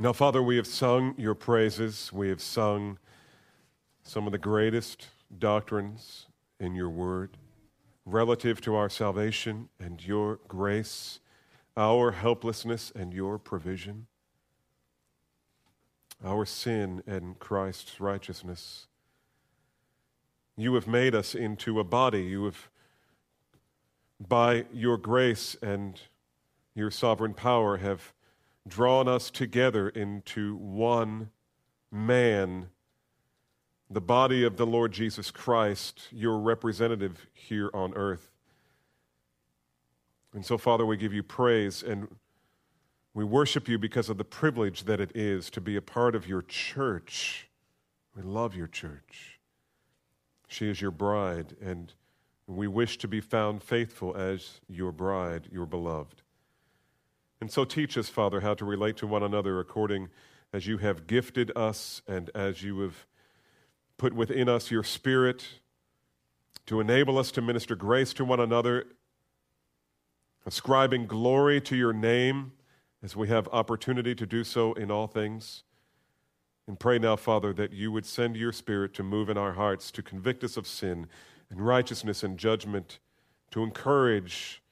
Now, Father, we have sung your praises. We have sung some of the greatest doctrines in your word relative to our salvation and your grace, our helplessness and your provision, our sin and Christ's righteousness. You have made us into a body. You have, by your grace and your sovereign power, have drawn us together into one man the body of the Lord Jesus Christ, your representative here on earth. And so, Father, we give you praise and we worship you because of the privilege that it is to be a part of your church. We love your church. She is your bride, and we wish to be found faithful as your bride, your beloved. And so, teach us, Father, how to relate to one another according as you have gifted us and as you have put within us your spirit to enable us to minister grace to one another, ascribing glory to your name as we have opportunity to do so in all things. And pray now, Father, that you would send your Spirit to move in our hearts, to convict us of sin and righteousness and judgment, to encourage,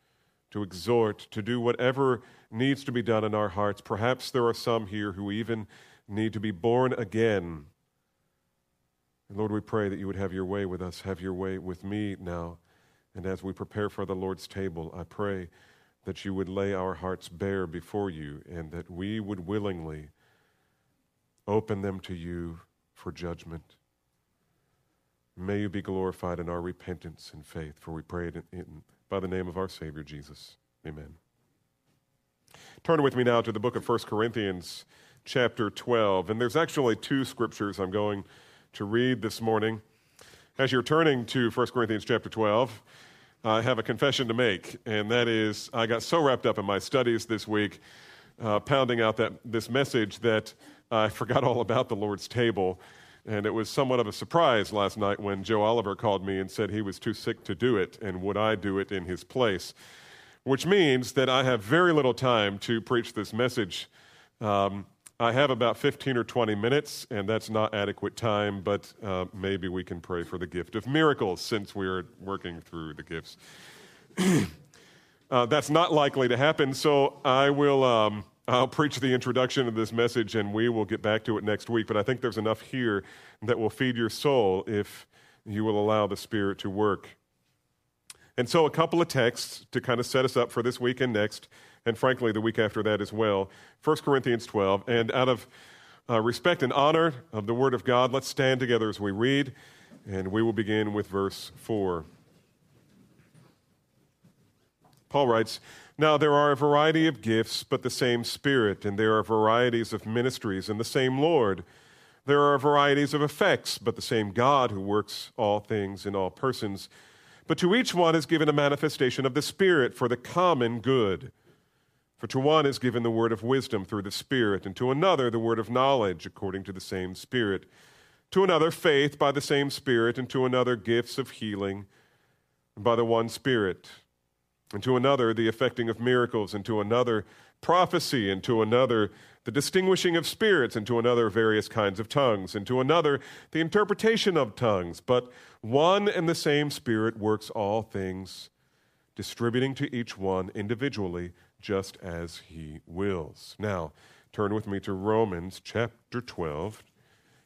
to exhort, to do whatever needs to be done in our hearts. Perhaps there are some here who even need to be born again and Lord, we pray that you would have your way with us, have your way with me now. And as we prepare for the Lord's table, I pray that you would lay our hearts bare before you and that we would willingly open them to you for judgment. May you be glorified in our repentance and faith, for we pray it in, in, by the name of our Savior Jesus. Amen. Turn with me now to the book of 1 Corinthians, chapter 12. And there's actually two scriptures I'm going to read this morning. As you're turning to 1 Corinthians chapter 12, I have a confession to make, and that is I got so wrapped up in my studies this week, uh, pounding out that, this message, that I forgot all about the Lord's table. And it was somewhat of a surprise last night when Joe Oliver called me and said he was too sick to do it, and would I do it in his place? Which means that I have very little time to preach this message. Um, I have about 15 or 20 minutes, and that's not adequate time, but uh, maybe we can pray for the gift of miracles since we're working through the gifts. uh, that's not likely to happen, so I will. Um, I'll preach the introduction of this message and we will get back to it next week. But I think there's enough here that will feed your soul if you will allow the Spirit to work. And so, a couple of texts to kind of set us up for this week and next and frankly, the week after that as well. 1 Corinthians 12. And out of uh, respect and honor of the Word of God, let's stand together as we read, and we will begin with verse 4. Paul writes, Now there are a variety of gifts, but the same Spirit, and there are varieties of ministries, and the same Lord. There are varieties of effects, but the same God who works all things in all persons. But to each one is given a manifestation of the Spirit for the common good. For to one is given the word of wisdom through the Spirit, and to another the word of knowledge according to the same Spirit, to another faith by the same Spirit, and to another gifts of healing by the one Spirit, and to another the effecting of miracles, and to another prophecy, and to another the distinguishing of spirits, and to another various kinds of tongues, and to another the interpretation of tongues. But one and the same Spirit works all things, distributing to each one individually just as he wills. Now, turn with me to Romans chapter 12.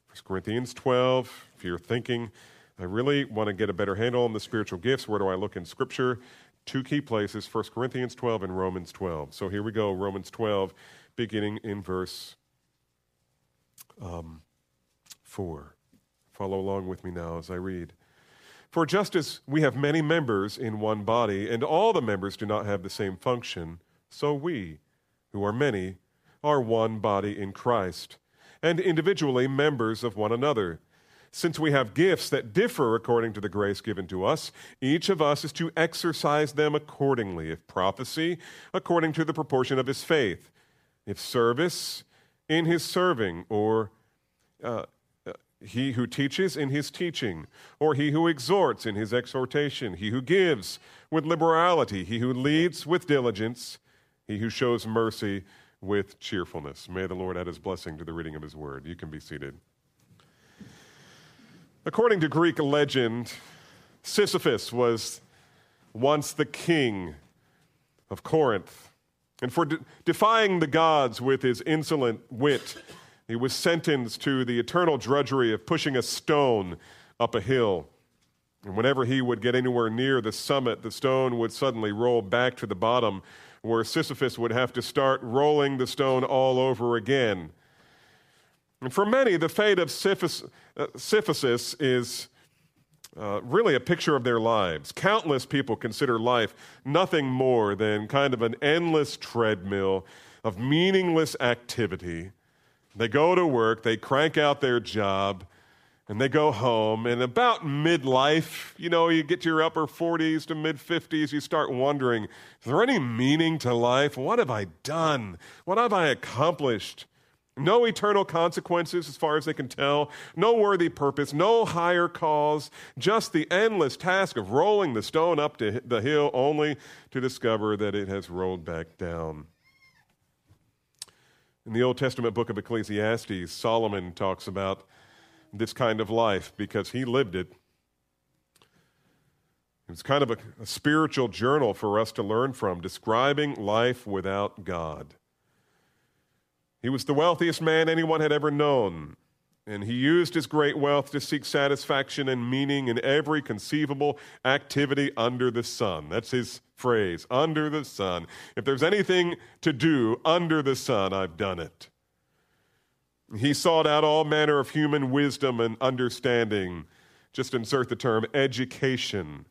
1 Corinthians 12. If you're thinking, I really want to get a better handle on the spiritual gifts, where do I look in Scripture? Two key places 1 Corinthians 12 and Romans 12. So here we go, Romans 12, beginning in verse um, 4. Follow along with me now as I read. For just as we have many members in one body, and all the members do not have the same function, so we, who are many, are one body in Christ, and individually members of one another. Since we have gifts that differ according to the grace given to us, each of us is to exercise them accordingly. If prophecy, according to the proportion of his faith. If service, in his serving, or uh, uh he who teaches in his teaching, or he who exhorts in his exhortation, he who gives with liberality, he who leads with diligence he who shows mercy with cheerfulness. May the Lord add his blessing to the reading of his word. You can be seated. According to Greek legend, Sisyphus was once the king of Corinth. And for de- defying the gods with his insolent wit, he was sentenced to the eternal drudgery of pushing a stone up a hill. And whenever he would get anywhere near the summit, the stone would suddenly roll back to the bottom, where Sisyphus would have to start rolling the stone all over again. And for many, the fate of uh, Sisyphus is uh, really a picture of their lives. Countless people consider life nothing more than kind of an endless treadmill of meaningless activity. They go to work, they crank out their job, and they go home. And about midlife, you know, you get to your upper 40s to mid 50s, you start wondering is there any meaning to life? What have I done? What have I accomplished? No eternal consequences as far as they can tell, no worthy purpose, no higher cause, just the endless task of rolling the stone up to the hill only to discover that it has rolled back down. In the Old Testament book of Ecclesiastes, Solomon talks about this kind of life because he lived it. It's kind of a, a spiritual journal for us to learn from, describing life without God. He was the wealthiest man anyone had ever known, and he used his great wealth to seek satisfaction and meaning in every conceivable activity under the sun. That's his phrase, under the sun. If there's anything to do under the sun, I've done it. He sought out all manner of human wisdom and understanding. Just insert the term education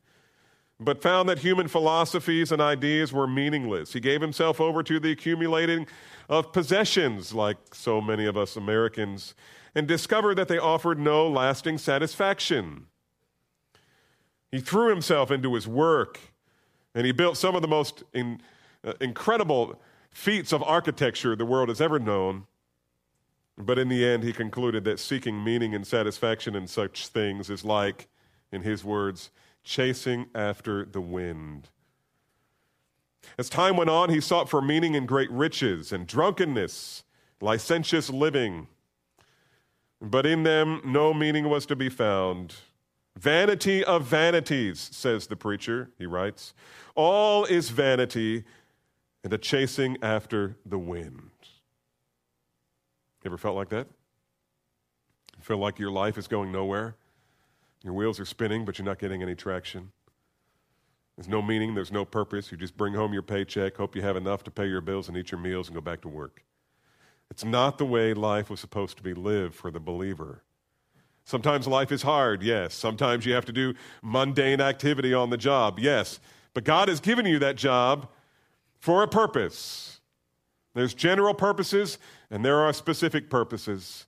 but found that human philosophies and ideas were meaningless. He gave himself over to the accumulating of possessions, like so many of us Americans, and discovered that they offered no lasting satisfaction. He threw himself into his work, and he built some of the most in, uh, incredible feats of architecture the world has ever known. But in the end, he concluded that seeking meaning and satisfaction in such things is like, in his words, chasing after the wind. As time went on, he sought for meaning in great riches and drunkenness, licentious living. But in them, no meaning was to be found. Vanity of vanities, says the preacher, he writes. All is vanity and a chasing after the wind. You Ever felt like that? Feel like your life is going nowhere? Your wheels are spinning, but you're not getting any traction. There's no meaning, there's no purpose. You just bring home your paycheck, hope you have enough to pay your bills and eat your meals and go back to work. It's not the way life was supposed to be lived for the believer. Sometimes life is hard, yes. Sometimes you have to do mundane activity on the job, yes. But God has given you that job for a purpose. There's general purposes and there are specific purposes.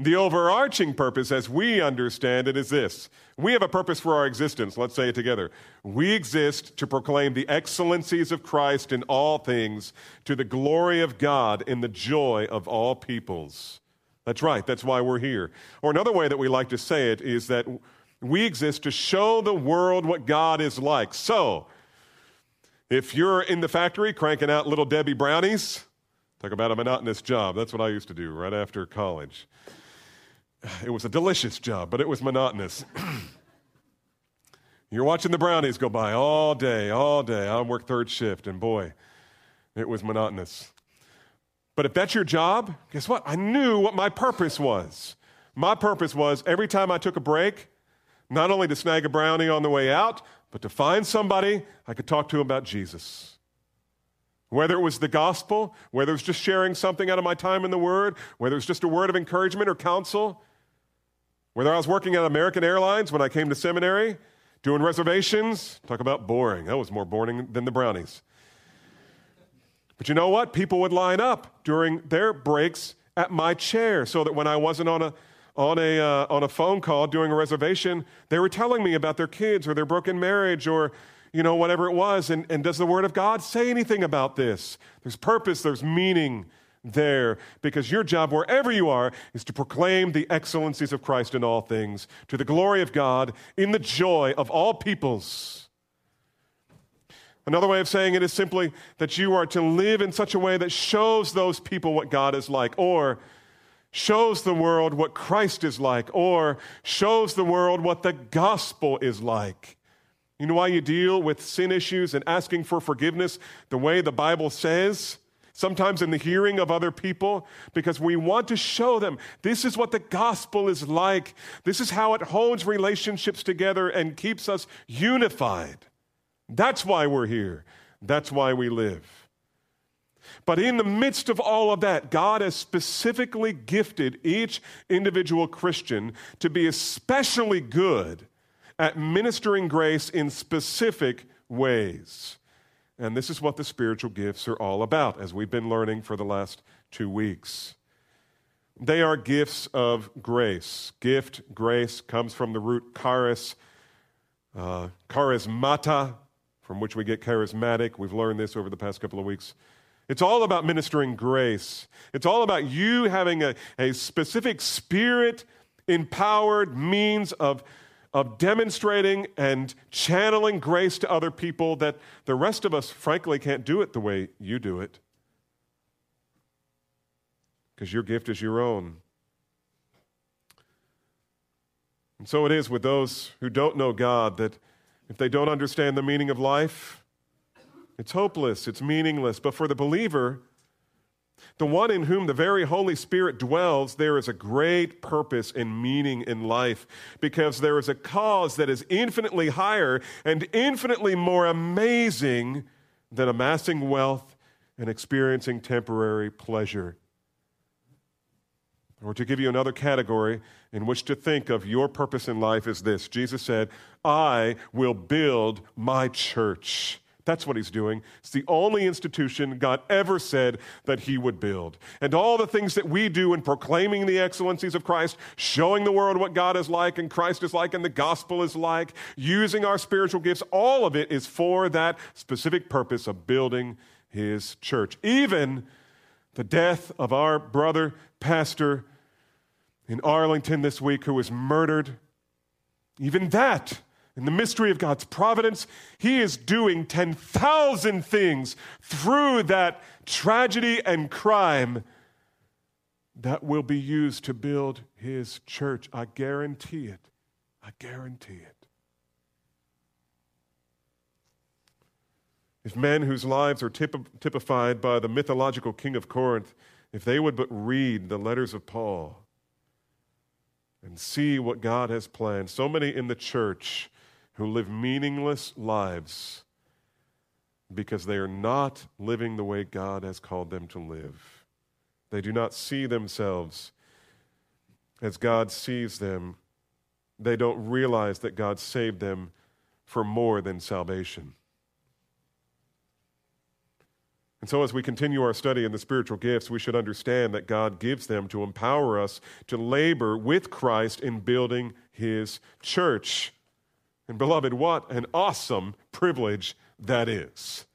The overarching purpose, as we understand it, is this we have a purpose for our existence. Let's say it together. We exist to proclaim the excellencies of Christ in all things, to the glory of God in the joy of all peoples. That's right, that's why we're here. Or another way that we like to say it is that we exist to show the world what God is like. So, if you're in the factory cranking out little Debbie brownies, talk about a monotonous job. That's what I used to do right after college. It was a delicious job, but it was monotonous. You're watching the brownies go by all day, all day. I work third shift, and boy, it was monotonous. But if that's your job, guess what? I knew what my purpose was. My purpose was every time I took a break, not only to snag a brownie on the way out, but to find somebody I could talk to about Jesus. Whether it was the gospel, whether it was just sharing something out of my time in the Word, whether it was just a word of encouragement or counsel, whether I was working at American Airlines when I came to seminary, doing reservations, talk about boring. That was more boring than the brownies. But you know what? People would line up during their breaks at my chair so that when I wasn't on a on a, uh, on a phone call doing a reservation, they were telling me about their kids or their broken marriage or, you know, whatever it was. And, and does the Word of God say anything about this? There's purpose, there's meaning, there because your job, wherever you are, is to proclaim the excellencies of Christ in all things to the glory of God in the joy of all peoples. Another way of saying it is simply that you are to live in such a way that shows those people what God is like, or shows the world what Christ is like, or shows the world what the gospel is like. You know why you deal with sin issues and asking for forgiveness the way the Bible says? Sometimes in the hearing of other people, because we want to show them this is what the gospel is like. This is how it holds relationships together and keeps us unified. That's why we're here. That's why we live. But in the midst of all of that, God has specifically gifted each individual Christian to be especially good at ministering grace in specific ways. And this is what the spiritual gifts are all about, as we've been learning for the last two weeks. They are gifts of grace. Gift, grace, comes from the root charis, uh, charismata, from which we get charismatic. We've learned this over the past couple of weeks. It's all about ministering grace. It's all about you having a, a specific spirit empowered means of, of demonstrating and channeling grace to other people that the rest of us, frankly, can't do it the way you do it. Because your gift is your own. And so it is with those who don't know God that if they don't understand the meaning of life, it's hopeless, it's meaningless. But for the believer, the one in whom the very Holy Spirit dwells, there is a great purpose and meaning in life because there is a cause that is infinitely higher and infinitely more amazing than amassing wealth and experiencing temporary pleasure. Or to give you another category in which to think of your purpose in life is this Jesus said, I will build my church. That's what he's doing. It's the only institution God ever said that he would build. And all the things that we do in proclaiming the excellencies of Christ, showing the world what God is like and Christ is like and the gospel is like, using our spiritual gifts, all of it is for that specific purpose of building his church. Even the death of our brother, pastor, in Arlington this week who was murdered. Even that, in the mystery of God's providence, He is doing 10,000 things through that tragedy and crime that will be used to build His church. I guarantee it. I guarantee it. If men whose lives are typified by the mythological king of Corinth, if they would but read the letters of Paul, and see what God has planned. So many in the church who live meaningless lives because they are not living the way God has called them to live. They do not see themselves as God sees them. They don't realize that God saved them for more than salvation. And so, as we continue our study in the spiritual gifts, we should understand that God gives them to empower us to labor with Christ in building his church. And, beloved, what an awesome privilege that is.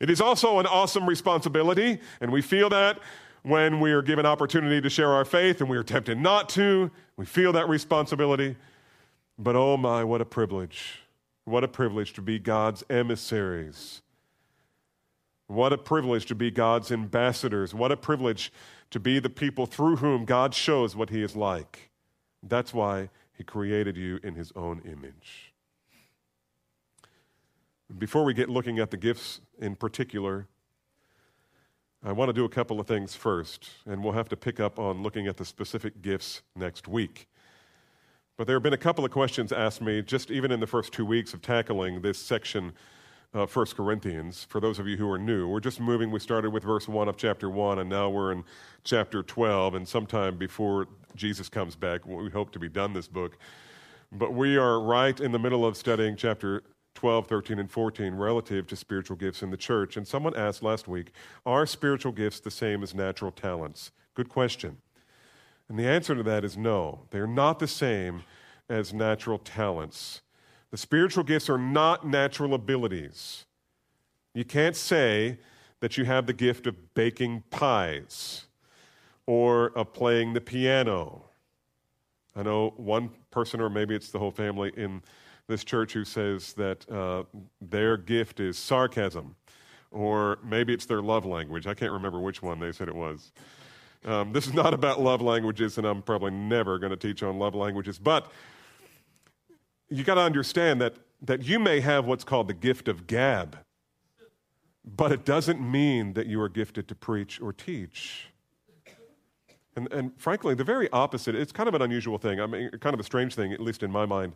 It is also an awesome responsibility, and we feel that when we are given opportunity to share our faith and we are tempted not to. We feel that responsibility. But oh my, what a privilege. What a privilege to be God's emissaries what a privilege to be God's ambassadors. What a privilege to be the people through whom God shows what He is like. That's why He created you in His own image. Before we get looking at the gifts in particular, I want to do a couple of things first, and we'll have to pick up on looking at the specific gifts next week. But there have been a couple of questions asked me just even in the first two weeks of tackling this section uh, 1 Corinthians. For those of you who are new, we're just moving. We started with verse 1 of chapter 1, and now we're in chapter 12. And sometime before Jesus comes back, we hope to be done this book. But we are right in the middle of studying chapter 12, 13, and 14 relative to spiritual gifts in the church. And someone asked last week, Are spiritual gifts the same as natural talents? Good question. And the answer to that is no. They're not the same as natural talents. The spiritual gifts are not natural abilities. You can't say that you have the gift of baking pies or of playing the piano. I know one person, or maybe it's the whole family, in this church who says that uh, their gift is sarcasm, or maybe it's their love language. I can't remember which one they said it was. Um, this is not about love languages, and I'm probably never going to teach on love languages, but you got to understand that, that you may have what's called the gift of gab, but it doesn't mean that you are gifted to preach or teach. And, and frankly, the very opposite. It's kind of an unusual thing. I mean, kind of a strange thing, at least in my mind,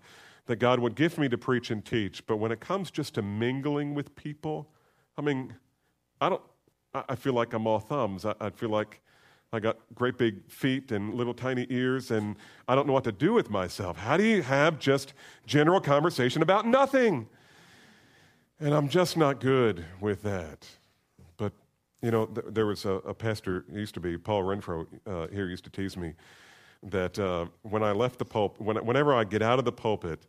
that God would give me to preach and teach. But when it comes just to mingling with people, I mean, I don't. I feel like I'm all thumbs. I, I feel like I got great big feet and little tiny ears, and I don't know what to do with myself. How do you have just general conversation about nothing? And I'm just not good with that. But, you know, th- there was a, a, pastor, used to be Paul Renfro uh, here, used to tease me that uh, when I left the pulpit, when, whenever I get out of the pulpit,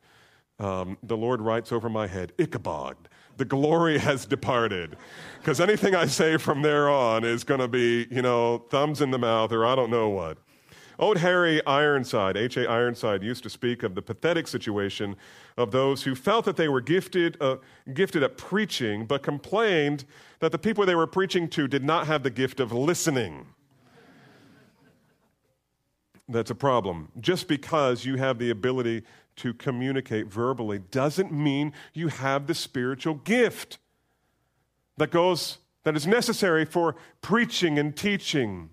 um, the Lord writes over my head, Ichabod, the glory has departed. Because anything I say from there on is going to be, you know, thumbs in the mouth or I don't know what. Old Harry Ironside, H.A. Ironside, used to speak of the pathetic situation of those who felt that they were gifted, uh, gifted at preaching, but complained that the people they were preaching to did not have the gift of listening. That's a problem. Just because you have the ability to communicate verbally doesn't mean you have the spiritual gift that goes that is necessary for preaching and teaching.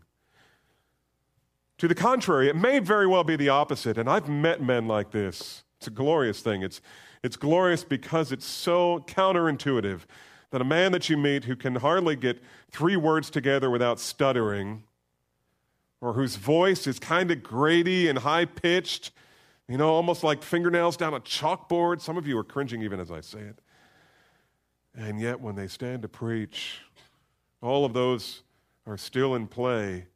To the contrary, it may very well be the opposite. And I've met men like this. It's a glorious thing. It's, it's glorious because it's so counterintuitive that a man that you meet who can hardly get three words together without stuttering, or whose voice is kind of grady and high pitched, you know, almost like fingernails down a chalkboard. Some of you are cringing even as I say it. And yet, when they stand to preach, all of those are still in play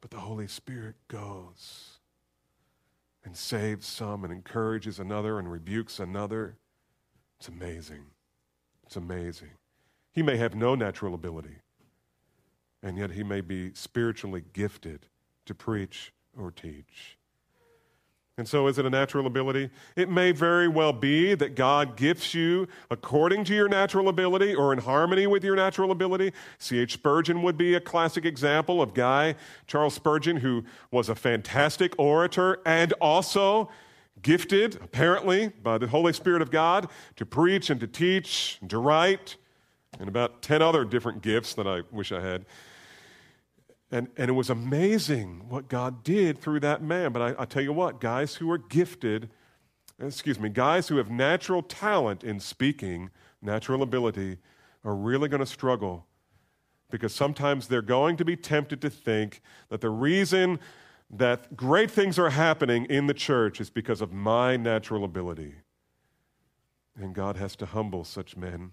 but the Holy Spirit goes and saves some and encourages another and rebukes another. It's amazing. It's amazing. He may have no natural ability, and yet he may be spiritually gifted to preach or teach. And so, is it a natural ability? It may very well be that God gifts you according to your natural ability or in harmony with your natural ability. C.H. Spurgeon would be a classic example of guy, Charles Spurgeon, who was a fantastic orator and also gifted, apparently, by the Holy Spirit of God to preach and to teach and to write, and about 10 other different gifts that I wish I had. And, and it was amazing what God did through that man. But I, I tell you what, guys who are gifted, excuse me, guys who have natural talent in speaking, natural ability, are really going to struggle because sometimes they're going to be tempted to think that the reason that great things are happening in the church is because of my natural ability. And God has to humble such men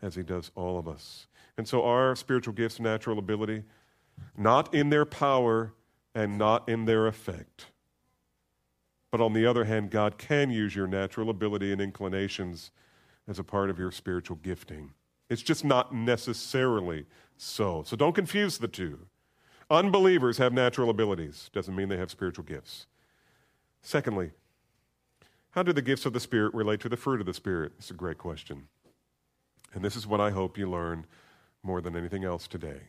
as He does all of us. And so, our spiritual gifts, natural ability, not in their power and not in their effect. But on the other hand, God can use your natural ability and inclinations as a part of your spiritual gifting. It's just not necessarily so. So don't confuse the two. Unbelievers have natural abilities, doesn't mean they have spiritual gifts. Secondly, how do the gifts of the Spirit relate to the fruit of the Spirit? It's a great question. And this is what I hope you learn more than anything else today.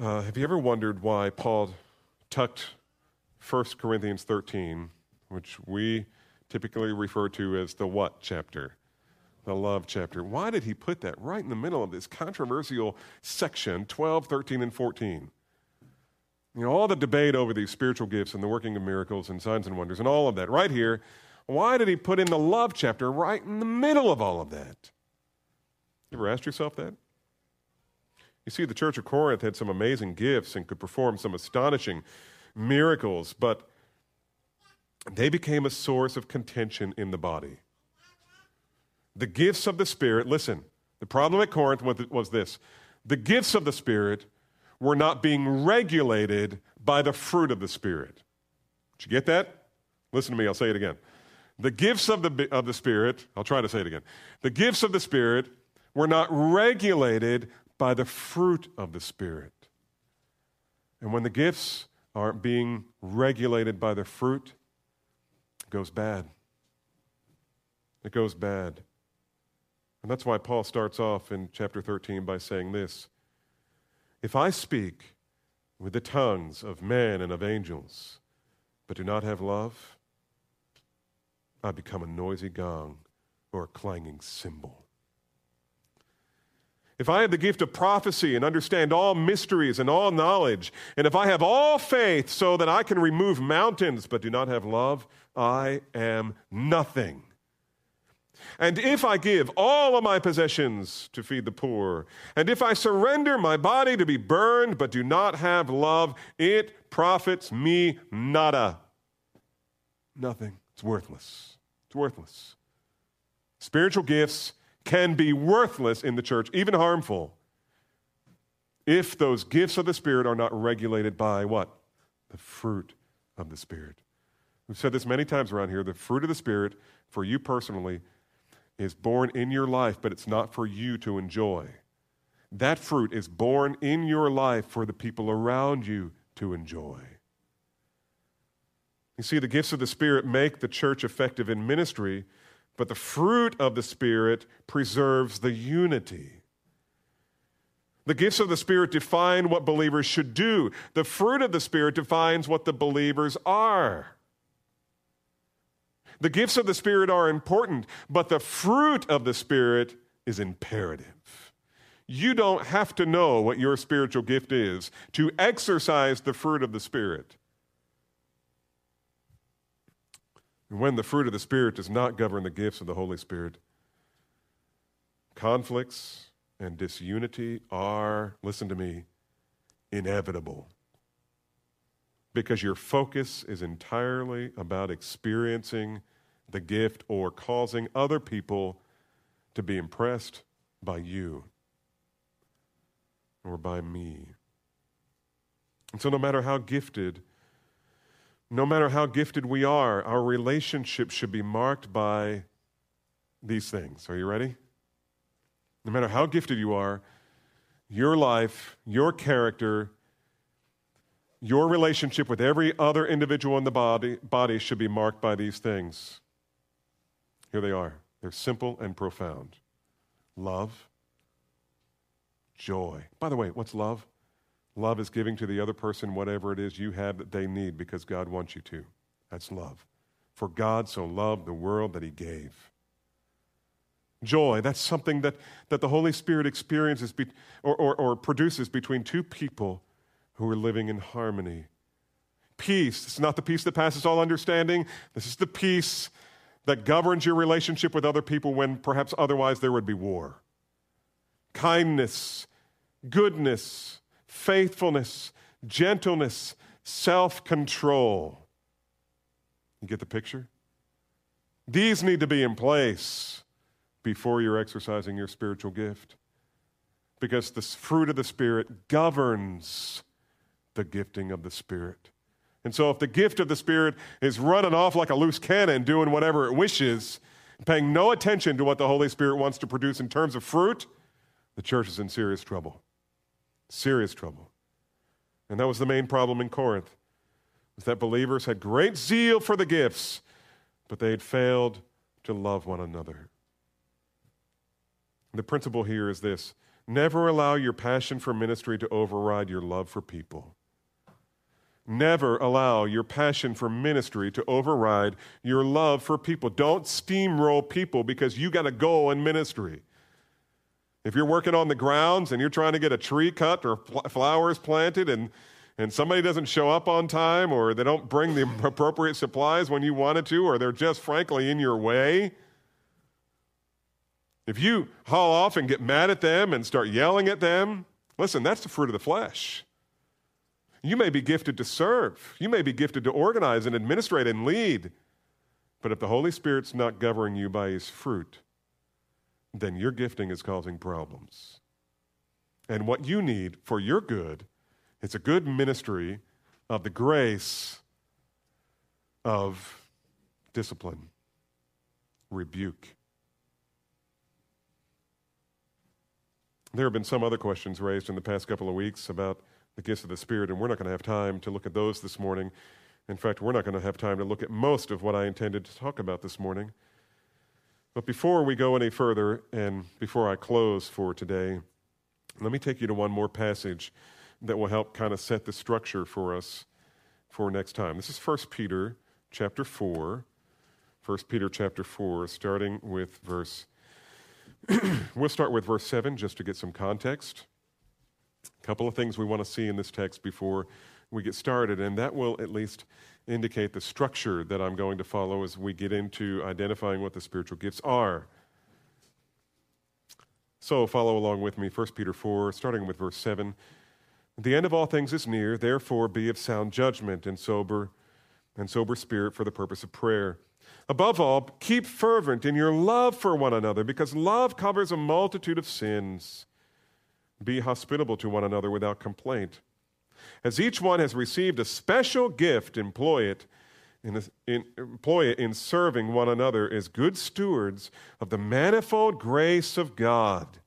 Uh, have you ever wondered why Paul tucked 1 Corinthians 13, which we typically refer to as the what chapter? The love chapter. Why did he put that right in the middle of this controversial section, 12, 13, and 14? You know, all the debate over these spiritual gifts and the working of miracles and signs and wonders and all of that right here. Why did he put in the love chapter right in the middle of all of that? You ever asked yourself that? You see, the church of Corinth had some amazing gifts and could perform some astonishing miracles, but they became a source of contention in the body. The gifts of the Spirit, listen, the problem at Corinth was this the gifts of the Spirit were not being regulated by the fruit of the Spirit. Did you get that? Listen to me, I'll say it again. The gifts of the, of the Spirit, I'll try to say it again. The gifts of the Spirit were not regulated by the fruit of the Spirit. And when the gifts aren't being regulated by the fruit, It goes bad. It goes bad. And that's why Paul starts off in chapter 13 by saying this If I speak with the tongues of men and of angels, but do not have love, I become a noisy gong or a clanging cymbal. If I have the gift of prophecy and understand all mysteries and all knowledge, and if I have all faith so that I can remove mountains but do not have love, I am nothing. And if I give all of my possessions to feed the poor, and if I surrender my body to be burned but do not have love, it profits me nada. Nothing. It's worthless. It's worthless. Spiritual gifts can be worthless in the church, even harmful, if those gifts of the Spirit are not regulated by what? The fruit of the Spirit. We've said this many times around here. The fruit of the Spirit, for you personally, is born in your life, but it's not for you to enjoy. That fruit is born in your life for the people around you to enjoy. You see, the gifts of the Spirit make the church effective in ministry but the fruit of the Spirit preserves the unity. The gifts of the Spirit define what believers should do. The fruit of the Spirit defines what the believers are. The gifts of the Spirit are important, but the fruit of the Spirit is imperative. You don't have to know what your spiritual gift is to exercise the fruit of the Spirit. And when the fruit of the Spirit does not govern the gifts of the Holy Spirit, conflicts and disunity are, listen to me, inevitable. Because your focus is entirely about experiencing the gift or causing other people to be impressed by you or by me. And so, no matter how gifted no matter how gifted we are, our relationship should be marked by these things. Are you ready? No matter how gifted you are, your life, your character, your relationship with every other individual in the body, body should be marked by these things. Here they are. They're simple and profound love, joy. By the way, what's love? Love is giving to the other person whatever it is you have that they need because God wants you to. That's love. For God so loved the world that he gave. Joy, that's something that, that the Holy Spirit experiences be, or, or, or produces between two people who are living in harmony. Peace, it's not the peace that passes all understanding. This is the peace that governs your relationship with other people when perhaps otherwise there would be war. Kindness, goodness, faithfulness, gentleness, self control. You get the picture? These need to be in place before you're exercising your spiritual gift. Because the fruit of the Spirit governs the gifting of the Spirit. And so, if the gift of the Spirit is running off like a loose cannon, doing whatever it wishes, paying no attention to what the Holy Spirit wants to produce in terms of fruit, the church is in serious trouble. Serious trouble. And that was the main problem in Corinth, was that believers had great zeal for the gifts, but they had failed to love one another. The principle here is this never allow your passion for ministry to override your love for people. Never allow your passion for ministry to override your love for people. Don't steamroll people because you got to go in ministry. If you're working on the grounds and you're trying to get a tree cut or flowers planted and, and somebody doesn't show up on time or they don't bring the appropriate supplies when you wanted to or they're just frankly in your way, if you haul off and get mad at them and start yelling at them, listen, that's the fruit of the flesh. You may be gifted to serve, you may be gifted to organize and administrate and lead, but if the Holy Spirit's not governing you by his fruit, then your gifting is causing problems. And what you need for your good is a good ministry of the grace of discipline, rebuke. There have been some other questions raised in the past couple of weeks about the gifts of the Spirit, and we're not going to have time to look at those this morning. In fact, we're not going to have time to look at most of what I intended to talk about this morning. But before we go any further, and before I close for today, let me take you to one more passage that will help kind of set the structure for us for next time. This is 1 Peter chapter 4. 1 Peter chapter 4, starting with verse. we'll start with verse 7 just to get some context. A couple of things we want to see in this text before we get started, and that will at least indicate the structure that I'm going to follow as we get into identifying what the spiritual gifts are. So follow along with me, 1 Peter 4, starting with verse 7. The end of all things is near, therefore be of sound judgment and sober and sober spirit for the purpose of prayer. Above all, keep fervent in your love for one another, because love covers a multitude of sins. Be hospitable to one another without complaint. As each one has received a special gift, employ it in, in, employ it in serving one another as good stewards of the manifold grace of God.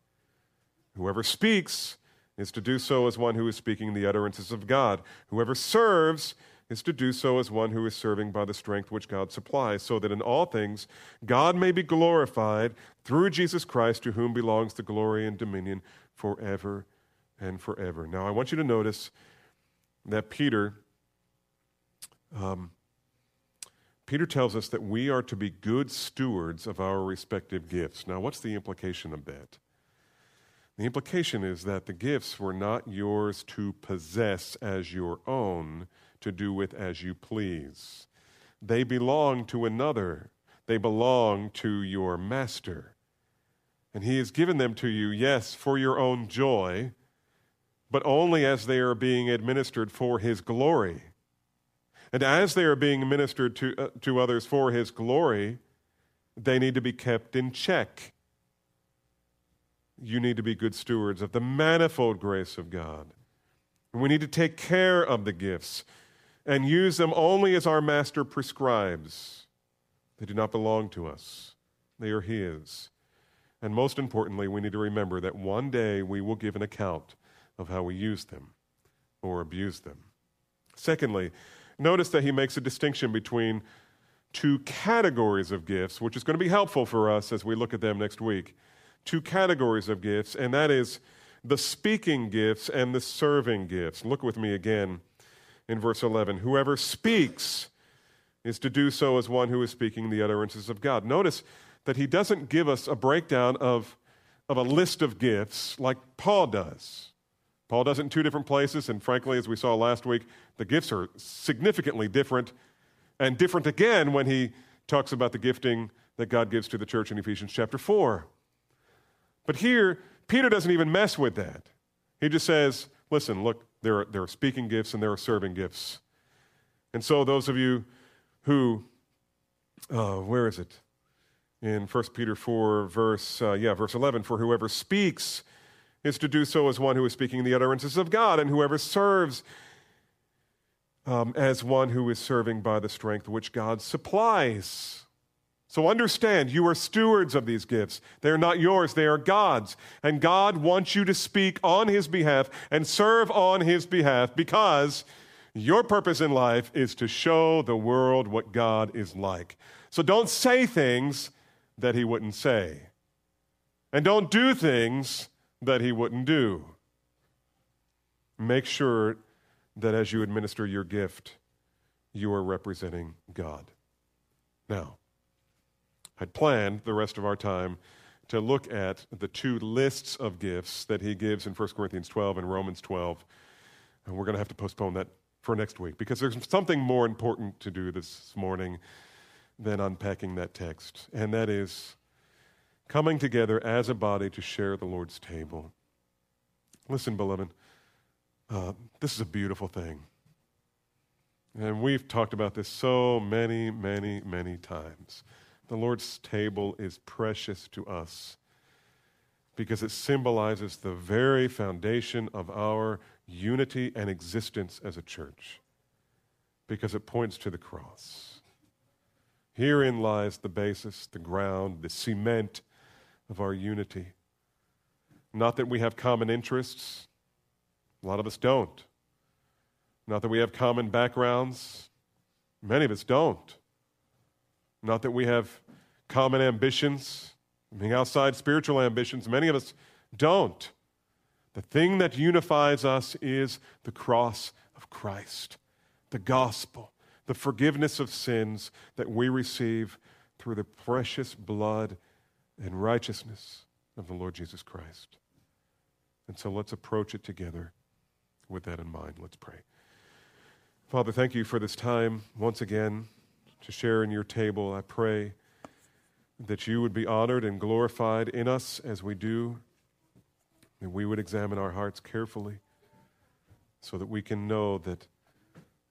Whoever speaks is to do so as one who is speaking the utterances of God. Whoever serves is to do so as one who is serving by the strength which God supplies, so that in all things God may be glorified through Jesus Christ, to whom belongs the glory and dominion forever and forever. Now, I want you to notice that Peter, um, Peter tells us that we are to be good stewards of our respective gifts. Now, what's the implication of that? The implication is that the gifts were not yours to possess as your own, to do with as you please. They belong to another, they belong to your master. And he has given them to you, yes, for your own joy, but only as they are being administered for his glory. And as they are being ministered to, uh, to others for his glory, they need to be kept in check. You need to be good stewards of the manifold grace of God. We need to take care of the gifts and use them only as our Master prescribes. They do not belong to us, they are His. And most importantly, we need to remember that one day we will give an account of how we use them or abuse them. Secondly, notice that he makes a distinction between two categories of gifts, which is going to be helpful for us as we look at them next week. Two categories of gifts, and that is the speaking gifts and the serving gifts. Look with me again in verse 11. Whoever speaks is to do so as one who is speaking the utterances of God. Notice that he doesn't give us a breakdown of, of a list of gifts like Paul does. Paul does it in two different places, and frankly, as we saw last week, the gifts are significantly different, and different again when he talks about the gifting that God gives to the church in Ephesians chapter 4. But here, Peter doesn't even mess with that. He just says, listen, look, there are, there are speaking gifts and there are serving gifts. And so, those of you who, uh, where is it? In 1 Peter 4, verse, uh, yeah, verse 11, for whoever speaks is to do so as one who is speaking the utterances of God, and whoever serves um, as one who is serving by the strength which God supplies. So understand, you are stewards of these gifts. They are not yours, they are God's. And God wants you to speak on His behalf and serve on His behalf because your purpose in life is to show the world what God is like. So don't say things that He wouldn't say. And don't do things that he wouldn't do. Make sure that as you administer your gift, you are representing God. Now, I'd planned the rest of our time to look at the two lists of gifts that he gives in 1 Corinthians 12 and Romans 12. And we're going to have to postpone that for next week because there's something more important to do this morning than unpacking that text, and that is coming together as a body to share the Lord's table. Listen, beloved, uh, this is a beautiful thing. And we've talked about this so many, many, many times. The Lord's table is precious to us because it symbolizes the very foundation of our unity and existence as a church, because it points to the cross. Herein lies the basis, the ground, the cement of our unity. Not that we have common interests, a lot of us don't. Not that we have common backgrounds, Many of us don't. Not that we have common ambitions, being outside spiritual ambitions. Many of us don't. The thing that unifies us is the cross of Christ, the gospel, the forgiveness of sins that we receive through the precious blood and righteousness of the Lord Jesus Christ. And so let's approach it together with that in mind. Let's pray. Father, thank you for this time once again to share in your table. I pray that you would be honored and glorified in us as we do, that we would examine our hearts carefully so that we can know that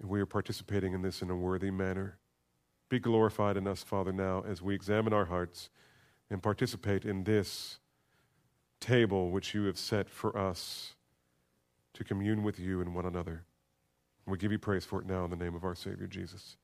we are participating in this in a worthy manner. Be glorified in us, Father, now as we examine our hearts and participate in this table which you have set for us to commune with you and one another. We give you praise for it now in the name of our Savior Jesus.